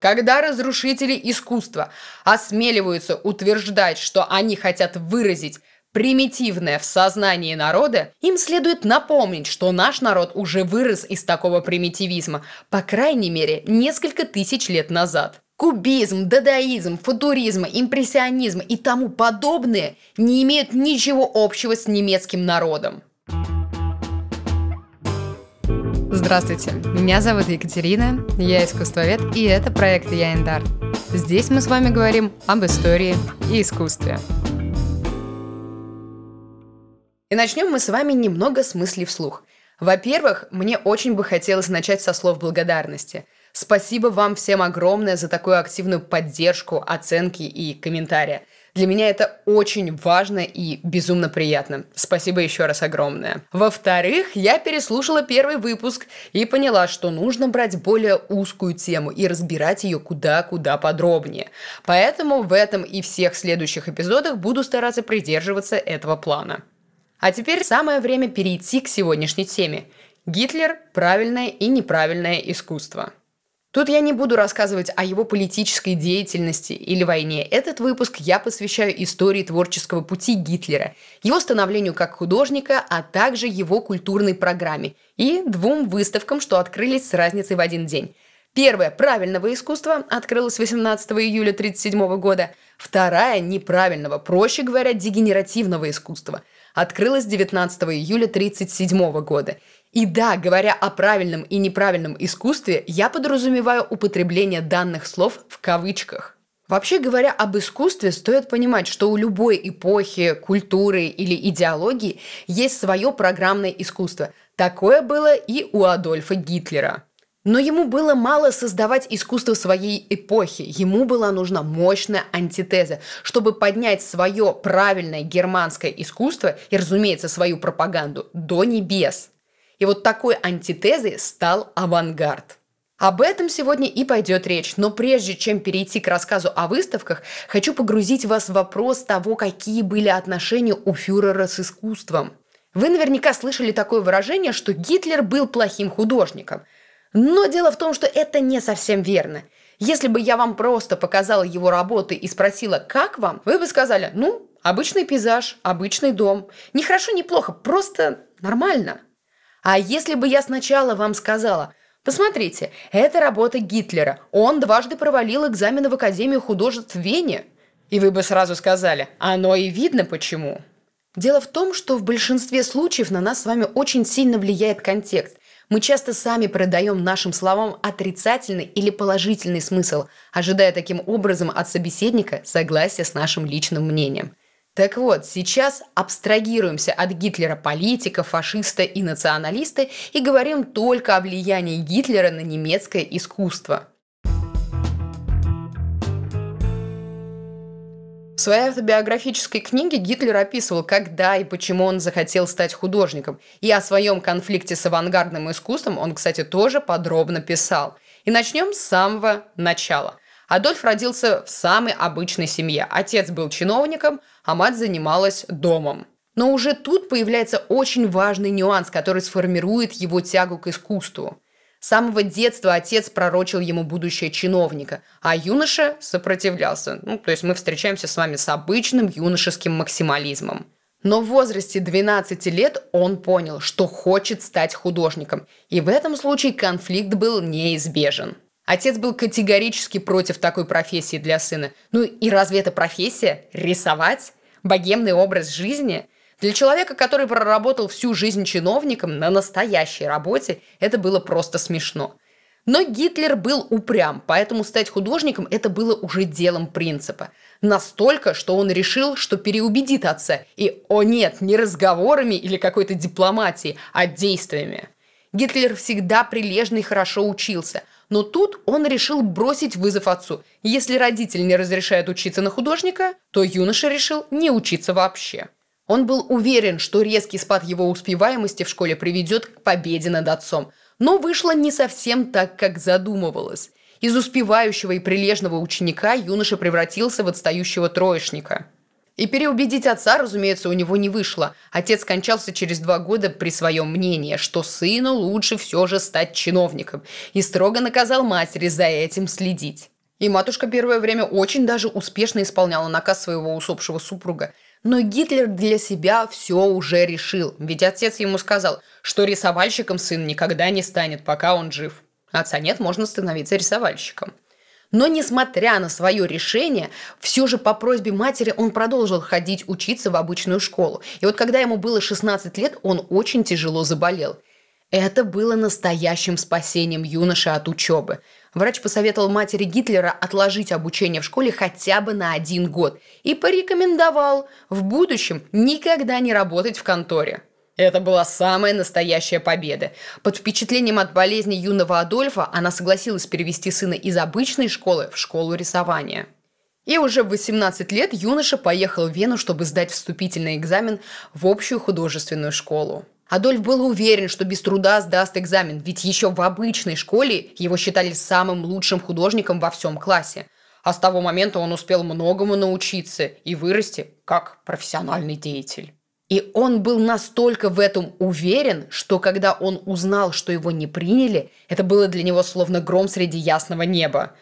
Когда разрушители искусства осмеливаются утверждать, что они хотят выразить примитивное в сознании народа, им следует напомнить, что наш народ уже вырос из такого примитивизма, по крайней мере, несколько тысяч лет назад. Кубизм, дадаизм, футуризм, импрессионизм и тому подобное не имеют ничего общего с немецким народом. Здравствуйте, меня зовут Екатерина, я искусствовед, и это проект «Я Индар». Здесь мы с вами говорим об истории и искусстве. И начнем мы с вами немного с мыслей вслух. Во-первых, мне очень бы хотелось начать со слов благодарности. Спасибо вам всем огромное за такую активную поддержку, оценки и комментарии. Для меня это очень важно и безумно приятно. Спасибо еще раз огромное. Во-вторых, я переслушала первый выпуск и поняла, что нужно брать более узкую тему и разбирать ее куда-куда подробнее. Поэтому в этом и всех следующих эпизодах буду стараться придерживаться этого плана. А теперь самое время перейти к сегодняшней теме. Гитлер – правильное и неправильное искусство. Тут я не буду рассказывать о его политической деятельности или войне. Этот выпуск я посвящаю истории творческого пути Гитлера, его становлению как художника, а также его культурной программе и двум выставкам, что открылись с разницей в один день. Первая правильного искусства открылась 18 июля 1937 года, вторая неправильного, проще говоря, дегенеративного искусства открылась 19 июля 1937 года – и да, говоря о правильном и неправильном искусстве, я подразумеваю употребление данных слов в кавычках. Вообще говоря об искусстве, стоит понимать, что у любой эпохи, культуры или идеологии есть свое программное искусство. Такое было и у Адольфа Гитлера. Но ему было мало создавать искусство своей эпохи. Ему была нужна мощная антитеза, чтобы поднять свое правильное германское искусство и, разумеется, свою пропаганду до небес. И вот такой антитезой стал авангард. Об этом сегодня и пойдет речь, но прежде чем перейти к рассказу о выставках, хочу погрузить вас в вопрос того, какие были отношения у фюрера с искусством. Вы наверняка слышали такое выражение, что Гитлер был плохим художником. Но дело в том, что это не совсем верно. Если бы я вам просто показала его работы и спросила, как вам, вы бы сказали, ну, обычный пейзаж, обычный дом. Не хорошо, не плохо, просто нормально. А если бы я сначала вам сказала, посмотрите, это работа Гитлера, он дважды провалил экзамены в Академию художеств в Вене, и вы бы сразу сказали, оно и видно почему. Дело в том, что в большинстве случаев на нас с вами очень сильно влияет контекст. Мы часто сами продаем нашим словам отрицательный или положительный смысл, ожидая таким образом от собеседника согласия с нашим личным мнением. Так вот, сейчас абстрагируемся от Гитлера политика, фашиста и националиста и говорим только о влиянии Гитлера на немецкое искусство. В своей автобиографической книге Гитлер описывал, когда и почему он захотел стать художником. И о своем конфликте с авангардным искусством он, кстати, тоже подробно писал. И начнем с самого начала. Адольф родился в самой обычной семье. Отец был чиновником, а мать занималась домом. Но уже тут появляется очень важный нюанс, который сформирует его тягу к искусству. С самого детства отец пророчил ему будущее чиновника, а юноша сопротивлялся. Ну, то есть мы встречаемся с вами с обычным юношеским максимализмом. Но в возрасте 12 лет он понял, что хочет стать художником, и в этом случае конфликт был неизбежен. Отец был категорически против такой профессии для сына. Ну и разве это профессия? Рисовать? Богемный образ жизни? Для человека, который проработал всю жизнь чиновником на настоящей работе, это было просто смешно. Но Гитлер был упрям, поэтому стать художником это было уже делом принципа. Настолько, что он решил, что переубедит отца. И, о нет, не разговорами или какой-то дипломатией, а действиями. Гитлер всегда прилежно и хорошо учился – но тут он решил бросить вызов отцу. Если родитель не разрешает учиться на художника, то юноша решил не учиться вообще. Он был уверен, что резкий спад его успеваемости в школе приведет к победе над отцом. Но вышло не совсем так, как задумывалось. Из успевающего и прилежного ученика юноша превратился в отстающего троечника. И переубедить отца, разумеется, у него не вышло. Отец скончался через два года при своем мнении, что сыну лучше все же стать чиновником, и строго наказал матери за этим следить. И матушка первое время очень даже успешно исполняла наказ своего усопшего супруга. Но Гитлер для себя все уже решил, ведь отец ему сказал, что рисовальщиком сын никогда не станет, пока он жив. Отца нет, можно становиться рисовальщиком. Но, несмотря на свое решение, все же по просьбе матери он продолжил ходить учиться в обычную школу. И вот когда ему было 16 лет, он очень тяжело заболел. Это было настоящим спасением юноши от учебы. Врач посоветовал матери Гитлера отложить обучение в школе хотя бы на один год и порекомендовал в будущем никогда не работать в конторе. Это была самая настоящая победа. Под впечатлением от болезни юного Адольфа она согласилась перевести сына из обычной школы в школу рисования. И уже в 18 лет юноша поехал в Вену, чтобы сдать вступительный экзамен в общую художественную школу. Адольф был уверен, что без труда сдаст экзамен, ведь еще в обычной школе его считали самым лучшим художником во всем классе. А с того момента он успел многому научиться и вырасти как профессиональный деятель. И он был настолько в этом уверен, что когда он узнал, что его не приняли, это было для него словно гром среди ясного неба.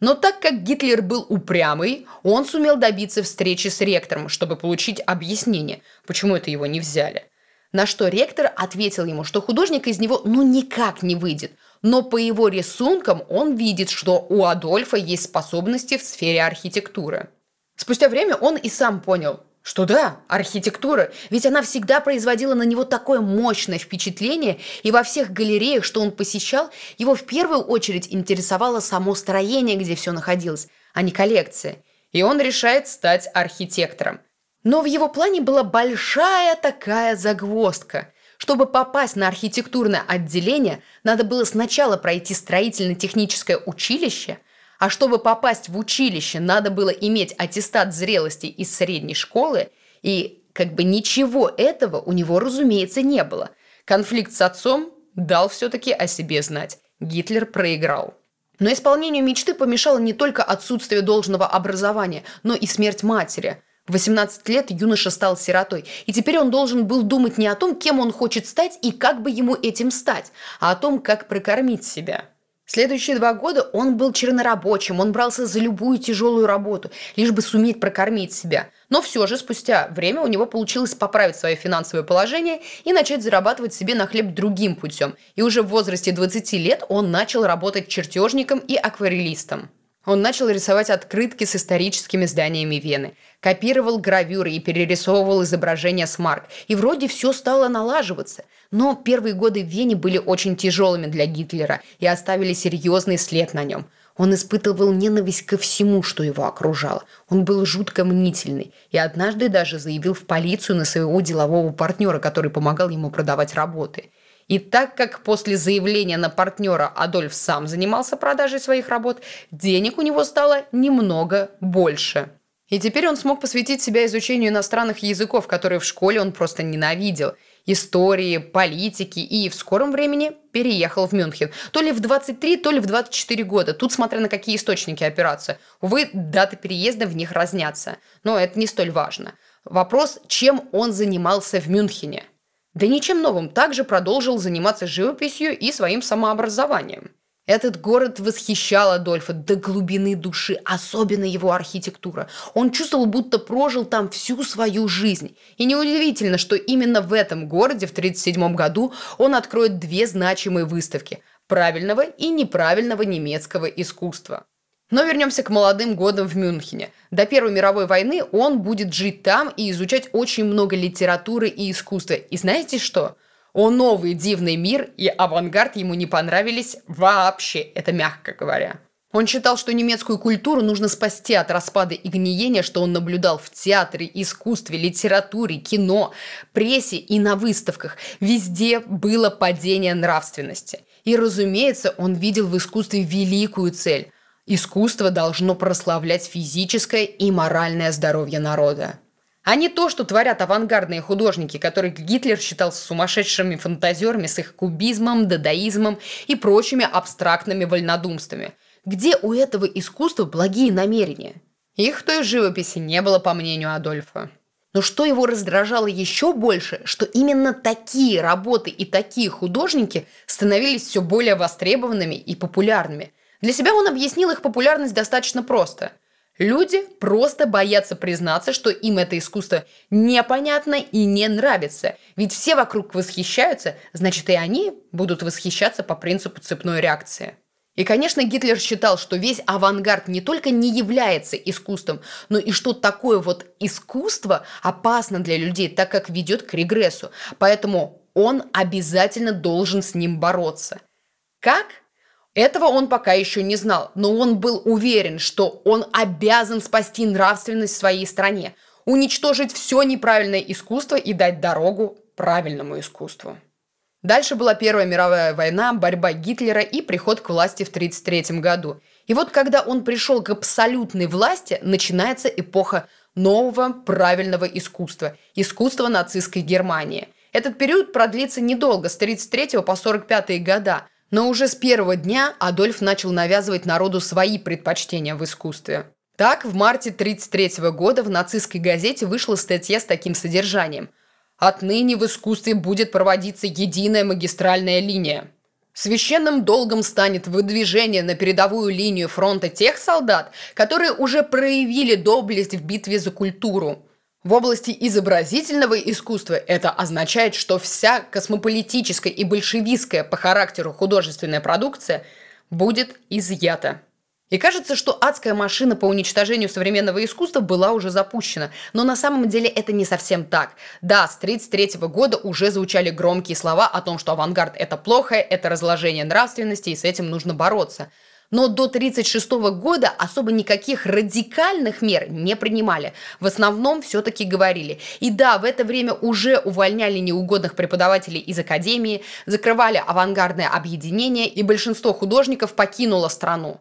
Но так как Гитлер был упрямый, он сумел добиться встречи с ректором, чтобы получить объяснение, почему это его не взяли. На что ректор ответил ему, что художник из него ну никак не выйдет, но по его рисункам он видит, что у Адольфа есть способности в сфере архитектуры. Спустя время он и сам понял, что да, архитектура, ведь она всегда производила на него такое мощное впечатление, и во всех галереях, что он посещал, его в первую очередь интересовало само строение, где все находилось, а не коллекция. И он решает стать архитектором. Но в его плане была большая такая загвоздка. Чтобы попасть на архитектурное отделение, надо было сначала пройти строительно-техническое училище – а чтобы попасть в училище, надо было иметь аттестат зрелости из средней школы, и как бы ничего этого у него, разумеется, не было. Конфликт с отцом дал все-таки о себе знать. Гитлер проиграл. Но исполнению мечты помешало не только отсутствие должного образования, но и смерть матери. В 18 лет юноша стал сиротой, и теперь он должен был думать не о том, кем он хочет стать и как бы ему этим стать, а о том, как прокормить себя. Следующие два года он был чернорабочим, он брался за любую тяжелую работу, лишь бы суметь прокормить себя. Но все же спустя время у него получилось поправить свое финансовое положение и начать зарабатывать себе на хлеб другим путем. И уже в возрасте 20 лет он начал работать чертежником и акварелистом. Он начал рисовать открытки с историческими зданиями Вены, копировал гравюры и перерисовывал изображения с марк. И вроде все стало налаживаться. Но первые годы в Вене были очень тяжелыми для Гитлера и оставили серьезный след на нем. Он испытывал ненависть ко всему, что его окружало. Он был жутко мнительный и однажды даже заявил в полицию на своего делового партнера, который помогал ему продавать работы – и так как после заявления на партнера Адольф сам занимался продажей своих работ, денег у него стало немного больше. И теперь он смог посвятить себя изучению иностранных языков, которые в школе он просто ненавидел. Истории, политики и в скором времени переехал в Мюнхен. То ли в 23, то ли в 24 года. Тут смотря на какие источники опираться. Увы, даты переезда в них разнятся. Но это не столь важно. Вопрос, чем он занимался в Мюнхене – да ничем новым, также продолжил заниматься живописью и своим самообразованием. Этот город восхищал Адольфа до глубины души, особенно его архитектура. Он чувствовал, будто прожил там всю свою жизнь. И неудивительно, что именно в этом городе в 1937 году он откроет две значимые выставки – правильного и неправильного немецкого искусства. Но вернемся к молодым годам в Мюнхене. До Первой мировой войны он будет жить там и изучать очень много литературы и искусства. И знаете что? О новый дивный мир и авангард ему не понравились вообще, это мягко говоря. Он считал, что немецкую культуру нужно спасти от распада и гниения, что он наблюдал в театре, искусстве, литературе, кино, прессе и на выставках. Везде было падение нравственности. И, разумеется, он видел в искусстве великую цель Искусство должно прославлять физическое и моральное здоровье народа. А не то, что творят авангардные художники, которых Гитлер считал сумасшедшими фантазерами с их кубизмом, дадаизмом и прочими абстрактными вольнодумствами. Где у этого искусства благие намерения? Их в той живописи не было, по мнению Адольфа. Но что его раздражало еще больше, что именно такие работы и такие художники становились все более востребованными и популярными. Для себя он объяснил их популярность достаточно просто – Люди просто боятся признаться, что им это искусство непонятно и не нравится. Ведь все вокруг восхищаются, значит и они будут восхищаться по принципу цепной реакции. И, конечно, Гитлер считал, что весь авангард не только не является искусством, но и что такое вот искусство опасно для людей, так как ведет к регрессу. Поэтому он обязательно должен с ним бороться. Как? Этого он пока еще не знал, но он был уверен, что он обязан спасти нравственность в своей стране, уничтожить все неправильное искусство и дать дорогу правильному искусству. Дальше была Первая мировая война, борьба Гитлера и приход к власти в 1933 году. И вот когда он пришел к абсолютной власти, начинается эпоха нового правильного искусства – искусства нацистской Германии. Этот период продлится недолго, с 1933 по 1945 года – но уже с первого дня Адольф начал навязывать народу свои предпочтения в искусстве. Так, в марте 1933 года в нацистской газете вышла статья с таким содержанием. «Отныне в искусстве будет проводиться единая магистральная линия. Священным долгом станет выдвижение на передовую линию фронта тех солдат, которые уже проявили доблесть в битве за культуру. В области изобразительного искусства это означает, что вся космополитическая и большевистская по характеру художественная продукция будет изъята. И кажется, что адская машина по уничтожению современного искусства была уже запущена. Но на самом деле это не совсем так. Да, с 1933 года уже звучали громкие слова о том, что авангард – это плохо, это разложение нравственности, и с этим нужно бороться – но до 1936 года особо никаких радикальных мер не принимали. В основном все-таки говорили. И да, в это время уже увольняли неугодных преподавателей из академии, закрывали авангардное объединение, и большинство художников покинуло страну.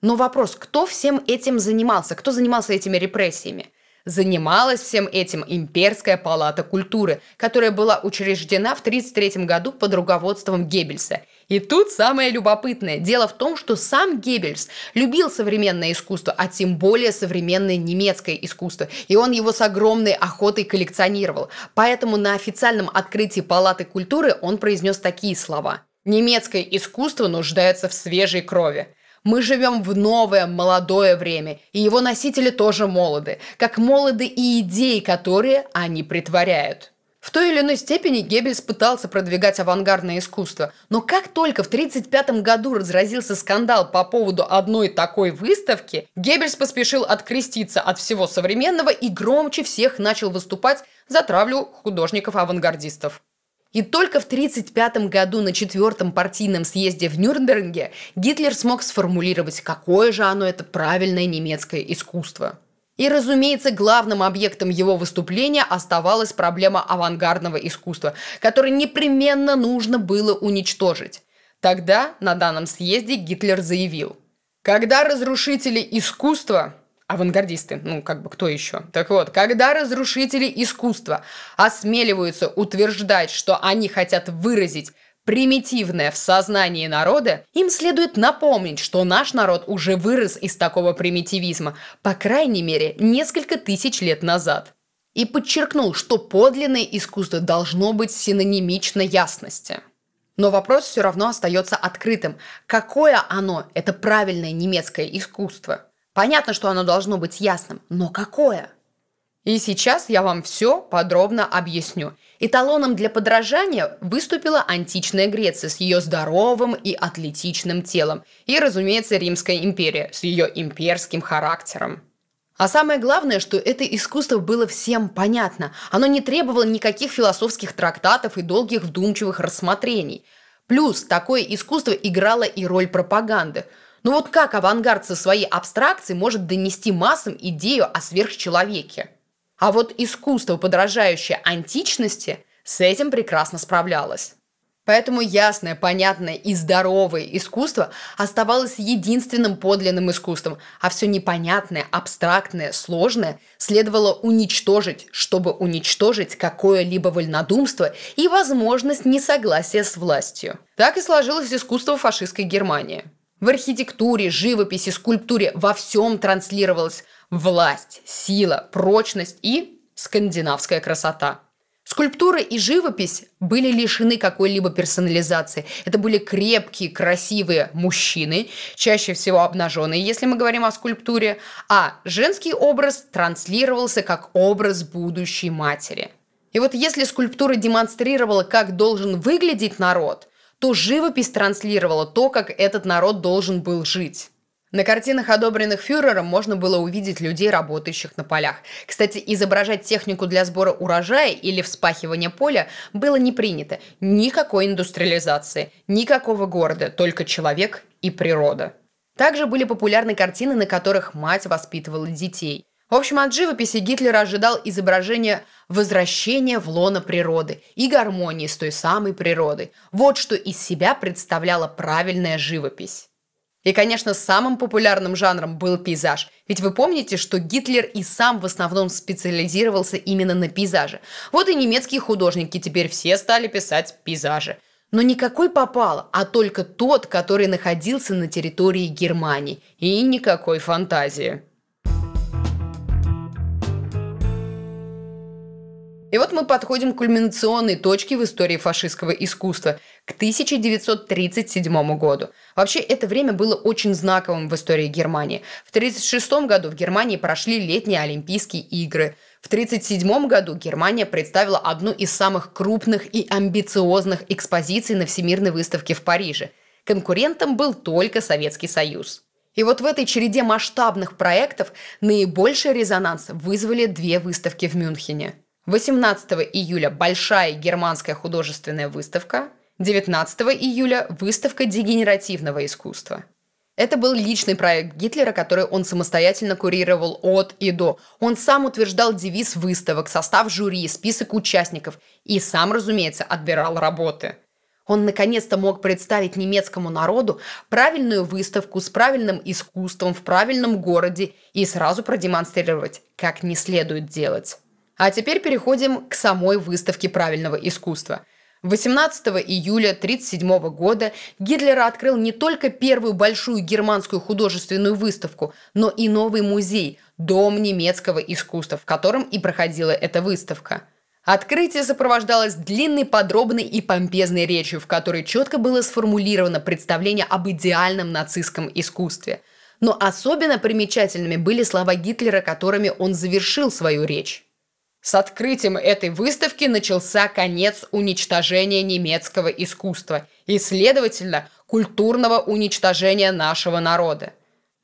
Но вопрос, кто всем этим занимался, кто занимался этими репрессиями? Занималась всем этим Имперская палата культуры, которая была учреждена в 1933 году под руководством Геббельса. И тут самое любопытное. Дело в том, что сам Геббельс любил современное искусство, а тем более современное немецкое искусство. И он его с огромной охотой коллекционировал. Поэтому на официальном открытии Палаты культуры он произнес такие слова. «Немецкое искусство нуждается в свежей крови». Мы живем в новое, молодое время, и его носители тоже молоды, как молоды и идеи, которые они притворяют. В той или иной степени Геббельс пытался продвигать авангардное искусство, но как только в 1935 году разразился скандал по поводу одной такой выставки, Геббельс поспешил откреститься от всего современного и громче всех начал выступать за травлю художников-авангардистов. И только в 1935 году на четвертом партийном съезде в Нюрнберге Гитлер смог сформулировать, какое же оно это правильное немецкое искусство. И, разумеется, главным объектом его выступления оставалась проблема авангардного искусства, которое непременно нужно было уничтожить. Тогда на данном съезде Гитлер заявил, «Когда разрушители искусства авангардисты, ну, как бы кто еще. Так вот, когда разрушители искусства осмеливаются утверждать, что они хотят выразить примитивное в сознании народа, им следует напомнить, что наш народ уже вырос из такого примитивизма, по крайней мере, несколько тысяч лет назад. И подчеркнул, что подлинное искусство должно быть синонимично ясности. Но вопрос все равно остается открытым. Какое оно, это правильное немецкое искусство? Понятно, что оно должно быть ясным, но какое? И сейчас я вам все подробно объясню. Эталоном для подражания выступила античная Греция с ее здоровым и атлетичным телом. И, разумеется, Римская империя с ее имперским характером. А самое главное, что это искусство было всем понятно. Оно не требовало никаких философских трактатов и долгих вдумчивых рассмотрений. Плюс такое искусство играло и роль пропаганды – ну вот как авангард со своей абстракцией может донести массам идею о сверхчеловеке? А вот искусство, подражающее античности, с этим прекрасно справлялось. Поэтому ясное, понятное и здоровое искусство оставалось единственным подлинным искусством, а все непонятное, абстрактное, сложное следовало уничтожить, чтобы уничтожить какое-либо вольнодумство и возможность несогласия с властью. Так и сложилось искусство фашистской Германии. В архитектуре, живописи, скульптуре во всем транслировалось власть, сила, прочность и скандинавская красота. Скульптура и живопись были лишены какой-либо персонализации. Это были крепкие, красивые мужчины, чаще всего обнаженные, если мы говорим о скульптуре, а женский образ транслировался как образ будущей матери. И вот если скульптура демонстрировала, как должен выглядеть народ, то живопись транслировала то, как этот народ должен был жить. На картинах, одобренных фюрером, можно было увидеть людей, работающих на полях. Кстати, изображать технику для сбора урожая или вспахивания поля было не принято. Никакой индустриализации, никакого города, только человек и природа. Также были популярны картины, на которых мать воспитывала детей. В общем, от живописи Гитлер ожидал изображения возвращения в лоно природы и гармонии с той самой природой. Вот что из себя представляла правильная живопись. И, конечно, самым популярным жанром был пейзаж. Ведь вы помните, что Гитлер и сам в основном специализировался именно на пейзаже. Вот и немецкие художники теперь все стали писать пейзажи. Но не какой попало, а только тот, который находился на территории Германии. И никакой фантазии. И вот мы подходим к кульминационной точке в истории фашистского искусства, к 1937 году. Вообще, это время было очень знаковым в истории Германии. В 1936 году в Германии прошли летние Олимпийские игры. В 1937 году Германия представила одну из самых крупных и амбициозных экспозиций на Всемирной выставке в Париже. Конкурентом был только Советский Союз. И вот в этой череде масштабных проектов наибольший резонанс вызвали две выставки в Мюнхене. 18 июля большая германская художественная выставка, 19 июля выставка дегенеративного искусства. Это был личный проект Гитлера, который он самостоятельно курировал от и до. Он сам утверждал девиз выставок, состав жюри, список участников и сам, разумеется, отбирал работы. Он наконец-то мог представить немецкому народу правильную выставку с правильным искусством в правильном городе и сразу продемонстрировать, как не следует делать. А теперь переходим к самой выставке правильного искусства. 18 июля 1937 года Гитлер открыл не только первую большую германскую художественную выставку, но и новый музей – Дом немецкого искусства, в котором и проходила эта выставка. Открытие сопровождалось длинной, подробной и помпезной речью, в которой четко было сформулировано представление об идеальном нацистском искусстве. Но особенно примечательными были слова Гитлера, которыми он завершил свою речь. С открытием этой выставки начался конец уничтожения немецкого искусства и, следовательно, культурного уничтожения нашего народа.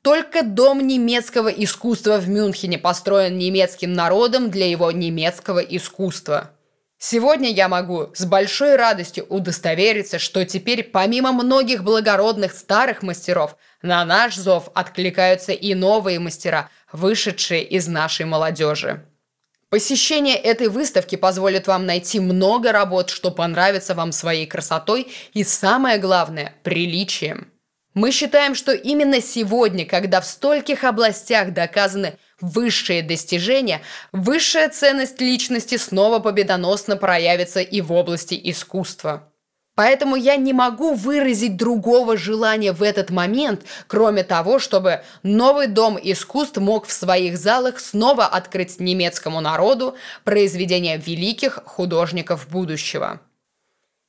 Только дом немецкого искусства в Мюнхене построен немецким народом для его немецкого искусства. Сегодня я могу с большой радостью удостовериться, что теперь помимо многих благородных старых мастеров на наш зов откликаются и новые мастера, вышедшие из нашей молодежи. Посещение этой выставки позволит вам найти много работ, что понравится вам своей красотой и, самое главное, приличием. Мы считаем, что именно сегодня, когда в стольких областях доказаны высшие достижения, высшая ценность личности снова победоносно проявится и в области искусства. Поэтому я не могу выразить другого желания в этот момент, кроме того, чтобы новый дом искусств мог в своих залах снова открыть немецкому народу произведения великих художников будущего.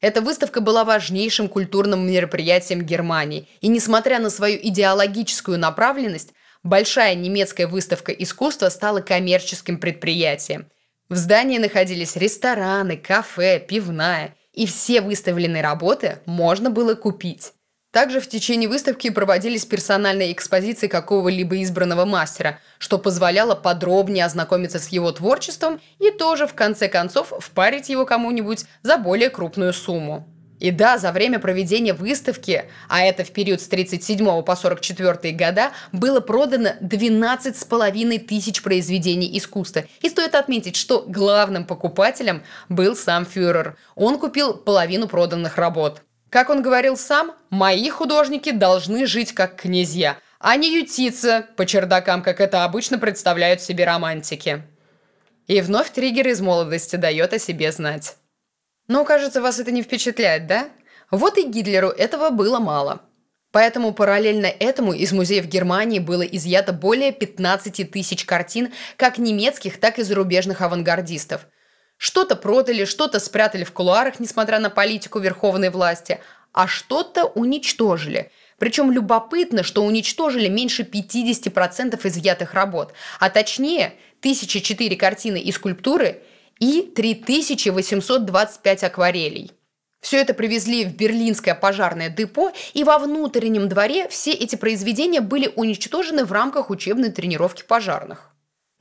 Эта выставка была важнейшим культурным мероприятием Германии, и несмотря на свою идеологическую направленность, большая немецкая выставка искусства стала коммерческим предприятием. В здании находились рестораны, кафе, пивная – и все выставленные работы можно было купить. Также в течение выставки проводились персональные экспозиции какого-либо избранного мастера, что позволяло подробнее ознакомиться с его творчеством и тоже, в конце концов, впарить его кому-нибудь за более крупную сумму. И да, за время проведения выставки, а это в период с 37 по 44 года, было продано 12,5 тысяч произведений искусства. И стоит отметить, что главным покупателем был сам фюрер. Он купил половину проданных работ. Как он говорил сам, мои художники должны жить как князья, а не ютиться по чердакам, как это обычно представляют себе романтики. И вновь триггер из молодости дает о себе знать. Но, кажется, вас это не впечатляет, да? Вот и Гитлеру этого было мало. Поэтому параллельно этому из музеев Германии было изъято более 15 тысяч картин как немецких, так и зарубежных авангардистов. Что-то продали, что-то спрятали в кулуарах, несмотря на политику верховной власти, а что-то уничтожили. Причем любопытно, что уничтожили меньше 50% изъятых работ, а точнее 1004 картины и скульптуры и 3825 акварелей. Все это привезли в берлинское пожарное депо, и во внутреннем дворе все эти произведения были уничтожены в рамках учебной тренировки пожарных.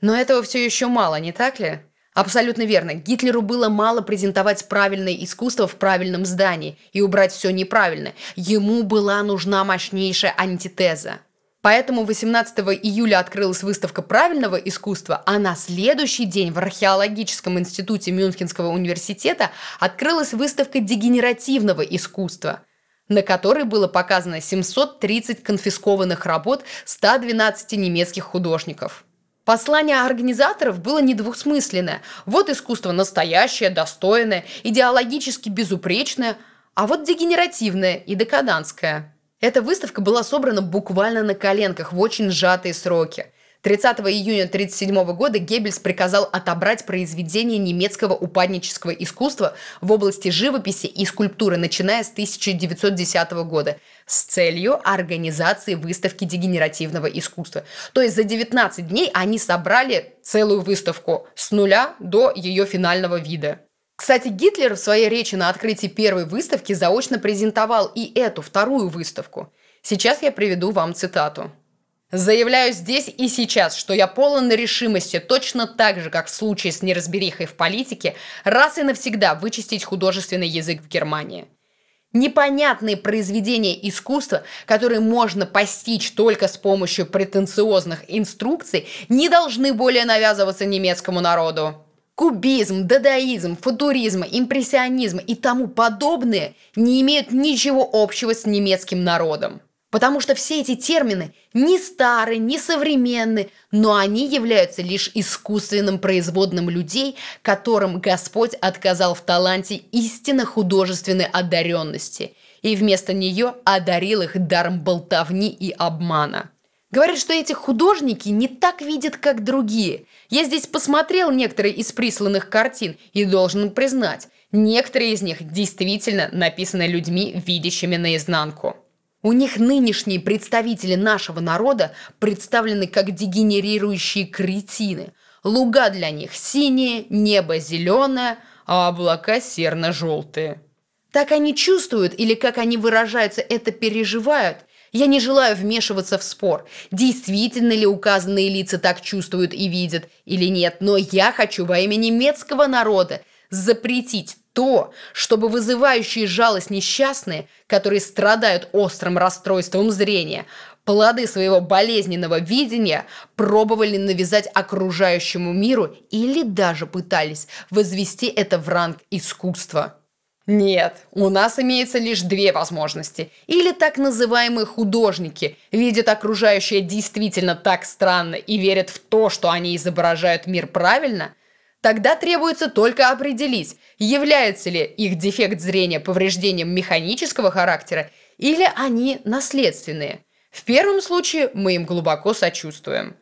Но этого все еще мало, не так ли? Абсолютно верно. Гитлеру было мало презентовать правильное искусство в правильном здании и убрать все неправильно. Ему была нужна мощнейшая антитеза. Поэтому 18 июля открылась выставка правильного искусства, а на следующий день в археологическом институте Мюнхенского университета открылась выставка дегенеративного искусства, на которой было показано 730 конфискованных работ 112 немецких художников. Послание организаторов было недвусмысленное. Вот искусство настоящее, достойное, идеологически безупречное, а вот дегенеративное и декаданское – эта выставка была собрана буквально на коленках в очень сжатые сроки. 30 июня 1937 года Геббельс приказал отобрать произведения немецкого упаднического искусства в области живописи и скульптуры, начиная с 1910 года, с целью организации выставки дегенеративного искусства. То есть за 19 дней они собрали целую выставку с нуля до ее финального вида. Кстати, Гитлер в своей речи на открытии первой выставки заочно презентовал и эту вторую выставку. Сейчас я приведу вам цитату. Заявляю здесь и сейчас, что я полон решимости, точно так же, как в случае с неразберихой в политике, раз и навсегда вычистить художественный язык в Германии. Непонятные произведения искусства, которые можно постичь только с помощью претенциозных инструкций, не должны более навязываться немецкому народу. Кубизм, дадаизм, футуризм, импрессионизм и тому подобное не имеют ничего общего с немецким народом. Потому что все эти термины не старые, не современные, но они являются лишь искусственным производным людей, которым Господь отказал в таланте истинно художественной одаренности и вместо нее одарил их даром болтовни и обмана. Говорят, что эти художники не так видят, как другие. Я здесь посмотрел некоторые из присланных картин и должен признать, некоторые из них действительно написаны людьми, видящими наизнанку. У них нынешние представители нашего народа представлены как дегенерирующие кретины. Луга для них синие, небо зеленое, а облака серно-желтые. Так они чувствуют или, как они выражаются, это переживают – я не желаю вмешиваться в спор, действительно ли указанные лица так чувствуют и видят или нет, но я хочу во имя немецкого народа запретить то, чтобы вызывающие жалость несчастные, которые страдают острым расстройством зрения, плоды своего болезненного видения пробовали навязать окружающему миру или даже пытались возвести это в ранг искусства. Нет, у нас имеется лишь две возможности. Или так называемые художники видят окружающее действительно так странно и верят в то, что они изображают мир правильно, тогда требуется только определить, является ли их дефект зрения повреждением механического характера или они наследственные. В первом случае мы им глубоко сочувствуем.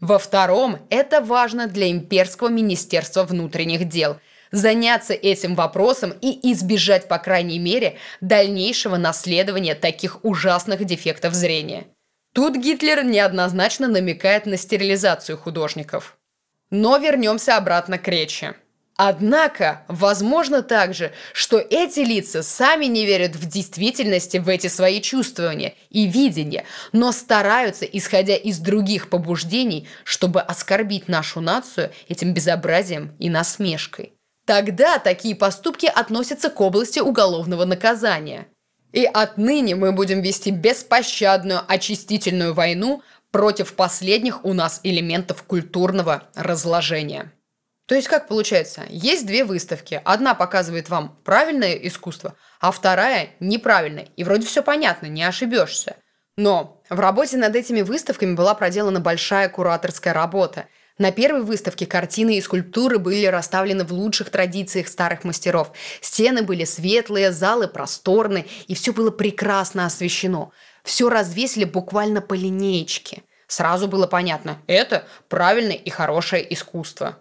Во втором это важно для имперского министерства внутренних дел – заняться этим вопросом и избежать, по крайней мере, дальнейшего наследования таких ужасных дефектов зрения. Тут Гитлер неоднозначно намекает на стерилизацию художников. Но вернемся обратно к речи. Однако, возможно также, что эти лица сами не верят в действительности в эти свои чувствования и видения, но стараются, исходя из других побуждений, чтобы оскорбить нашу нацию этим безобразием и насмешкой. Тогда такие поступки относятся к области уголовного наказания. И отныне мы будем вести беспощадную очистительную войну против последних у нас элементов культурного разложения. То есть как получается? Есть две выставки. Одна показывает вам правильное искусство, а вторая неправильное. И вроде все понятно, не ошибешься. Но в работе над этими выставками была проделана большая кураторская работа – на первой выставке картины и скульптуры были расставлены в лучших традициях старых мастеров. Стены были светлые, залы просторные, и все было прекрасно освещено. все развесили буквально по линеечке. Сразу было понятно, это правильное и хорошее искусство.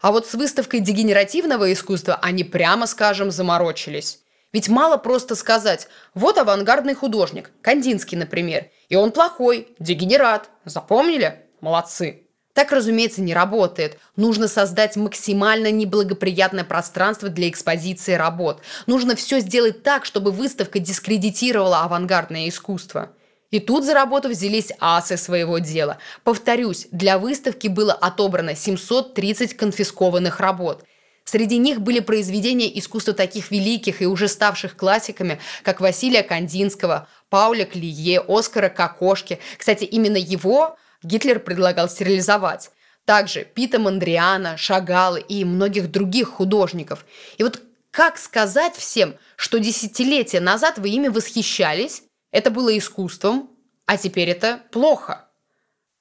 А вот с выставкой дегенеративного искусства они, прямо скажем, заморочились. Ведь мало просто сказать «вот авангардный художник, Кандинский, например, и он плохой, дегенерат, запомнили? Молодцы!» Так, разумеется, не работает. Нужно создать максимально неблагоприятное пространство для экспозиции работ. Нужно все сделать так, чтобы выставка дискредитировала авангардное искусство. И тут за работу взялись асы своего дела. Повторюсь, для выставки было отобрано 730 конфискованных работ. Среди них были произведения искусства таких великих и уже ставших классиками, как Василия Кандинского, Пауля Клие, Оскара Кокошки. Кстати, именно его Гитлер предлагал стерилизовать. Также Пита Мандриана, Шагала и многих других художников. И вот как сказать всем, что десятилетия назад вы ими восхищались, это было искусством, а теперь это плохо?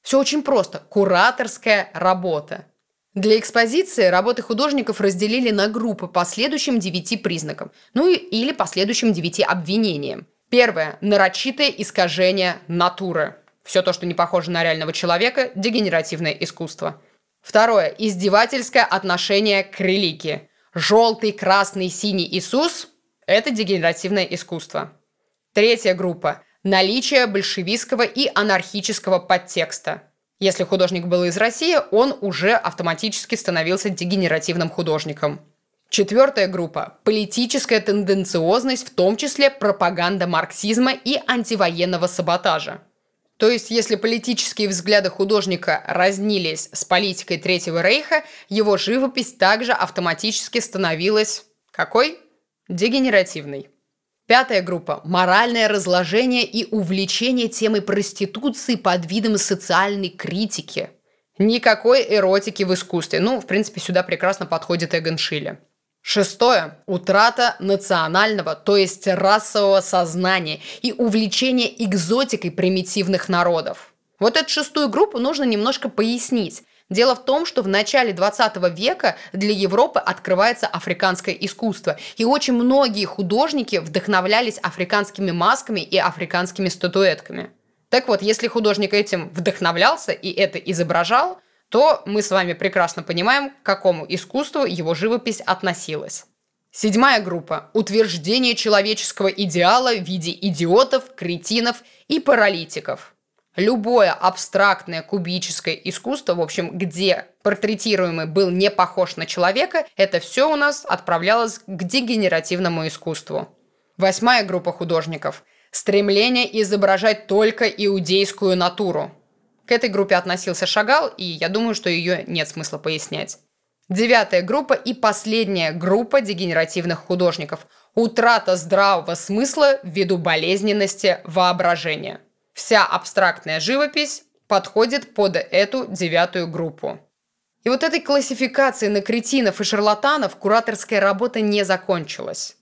Все очень просто. Кураторская работа. Для экспозиции работы художников разделили на группы по следующим девяти признакам, ну или по следующим девяти обвинениям. Первое – нарочитое искажение натуры. Все то, что не похоже на реального человека – дегенеративное искусство. Второе – издевательское отношение к религии. Желтый, красный, синий Иисус – это дегенеративное искусство. Третья группа – наличие большевистского и анархического подтекста. Если художник был из России, он уже автоматически становился дегенеративным художником. Четвертая группа – политическая тенденциозность, в том числе пропаганда марксизма и антивоенного саботажа. То есть, если политические взгляды художника разнились с политикой Третьего Рейха, его живопись также автоматически становилась какой? Дегенеративной. Пятая группа – моральное разложение и увлечение темой проституции под видом социальной критики. Никакой эротики в искусстве. Ну, в принципе, сюда прекрасно подходит Эгон Шиле. Шестое. Утрата национального, то есть расового сознания и увлечение экзотикой примитивных народов. Вот эту шестую группу нужно немножко пояснить. Дело в том, что в начале 20 века для Европы открывается африканское искусство, и очень многие художники вдохновлялись африканскими масками и африканскими статуэтками. Так вот, если художник этим вдохновлялся и это изображал – то мы с вами прекрасно понимаем, к какому искусству его живопись относилась. Седьмая группа – утверждение человеческого идеала в виде идиотов, кретинов и паралитиков. Любое абстрактное кубическое искусство, в общем, где портретируемый был не похож на человека, это все у нас отправлялось к дегенеративному искусству. Восьмая группа художников – стремление изображать только иудейскую натуру – к этой группе относился Шагал, и я думаю, что ее нет смысла пояснять. Девятая группа и последняя группа дегенеративных художников. Утрата здравого смысла ввиду болезненности воображения. Вся абстрактная живопись подходит под эту девятую группу. И вот этой классификации на кретинов и шарлатанов кураторская работа не закончилась.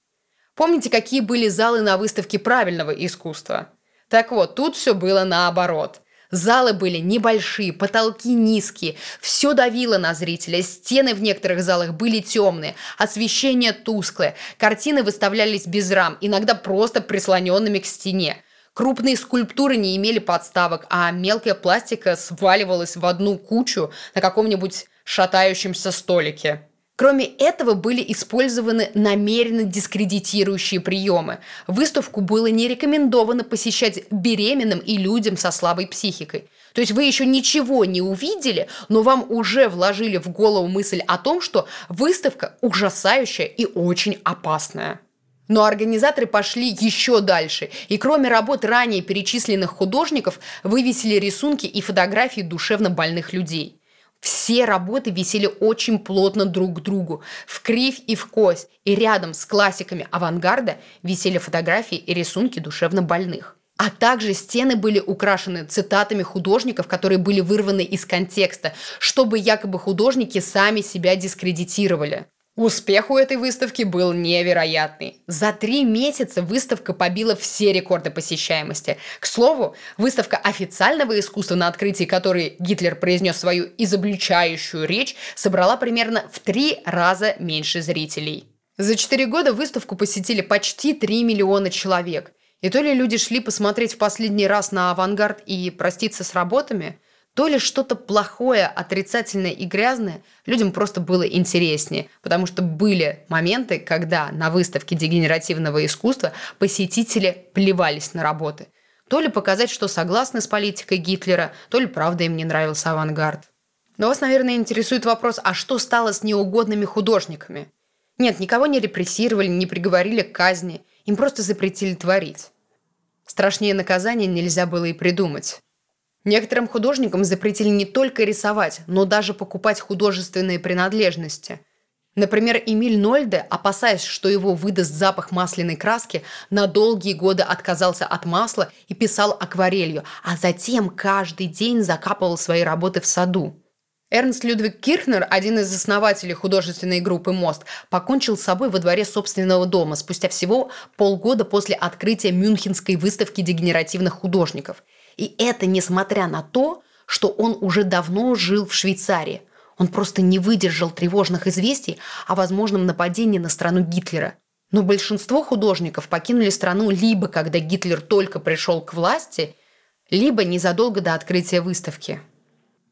Помните, какие были залы на выставке правильного искусства? Так вот, тут все было наоборот – Залы были небольшие, потолки низкие, все давило на зрителя, стены в некоторых залах были темные, освещение тусклое, картины выставлялись без рам, иногда просто прислоненными к стене. Крупные скульптуры не имели подставок, а мелкая пластика сваливалась в одну кучу на каком-нибудь шатающемся столике. Кроме этого были использованы намеренно дискредитирующие приемы. Выставку было не рекомендовано посещать беременным и людям со слабой психикой. То есть вы еще ничего не увидели, но вам уже вложили в голову мысль о том, что выставка ужасающая и очень опасная. Но организаторы пошли еще дальше, и кроме работ ранее перечисленных художников, вывесили рисунки и фотографии душевно больных людей. Все работы висели очень плотно друг к другу, в кривь и в кость, и рядом с классиками авангарда висели фотографии и рисунки душевно больных. А также стены были украшены цитатами художников, которые были вырваны из контекста, чтобы якобы художники сами себя дискредитировали. Успех у этой выставки был невероятный. За три месяца выставка побила все рекорды посещаемости. К слову, выставка официального искусства, на открытии которой Гитлер произнес свою изобличающую речь, собрала примерно в три раза меньше зрителей. За четыре года выставку посетили почти 3 миллиона человек. И то ли люди шли посмотреть в последний раз на авангард и проститься с работами, то ли что-то плохое, отрицательное и грязное людям просто было интереснее, потому что были моменты, когда на выставке дегенеративного искусства посетители плевались на работы. То ли показать, что согласны с политикой Гитлера, то ли правда им не нравился авангард. Но вас, наверное, интересует вопрос, а что стало с неугодными художниками? Нет, никого не репрессировали, не приговорили к казни, им просто запретили творить. Страшнее наказания нельзя было и придумать. Некоторым художникам запретили не только рисовать, но даже покупать художественные принадлежности. Например, Эмиль Нольде, опасаясь, что его выдаст запах масляной краски, на долгие годы отказался от масла и писал акварелью, а затем каждый день закапывал свои работы в саду. Эрнст Людвиг Кирхнер, один из основателей художественной группы «Мост», покончил с собой во дворе собственного дома спустя всего полгода после открытия Мюнхенской выставки дегенеративных художников – и это несмотря на то, что он уже давно жил в Швейцарии. Он просто не выдержал тревожных известий о возможном нападении на страну Гитлера. Но большинство художников покинули страну либо когда Гитлер только пришел к власти, либо незадолго до открытия выставки.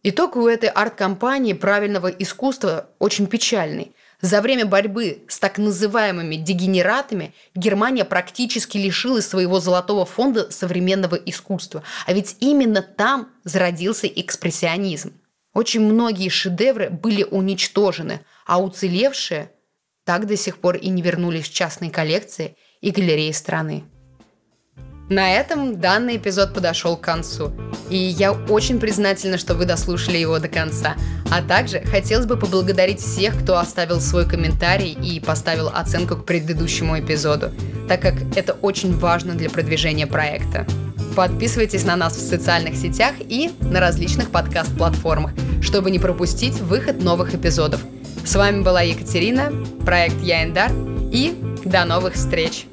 Итог у этой арт-компании правильного искусства очень печальный. За время борьбы с так называемыми дегенератами Германия практически лишилась своего золотого фонда современного искусства. А ведь именно там зародился экспрессионизм. Очень многие шедевры были уничтожены, а уцелевшие так до сих пор и не вернулись в частные коллекции и галереи страны. На этом данный эпизод подошел к концу. И я очень признательна, что вы дослушали его до конца. А также хотелось бы поблагодарить всех, кто оставил свой комментарий и поставил оценку к предыдущему эпизоду, так как это очень важно для продвижения проекта. Подписывайтесь на нас в социальных сетях и на различных подкаст-платформах, чтобы не пропустить выход новых эпизодов. С вами была Екатерина, проект Я и до новых встреч!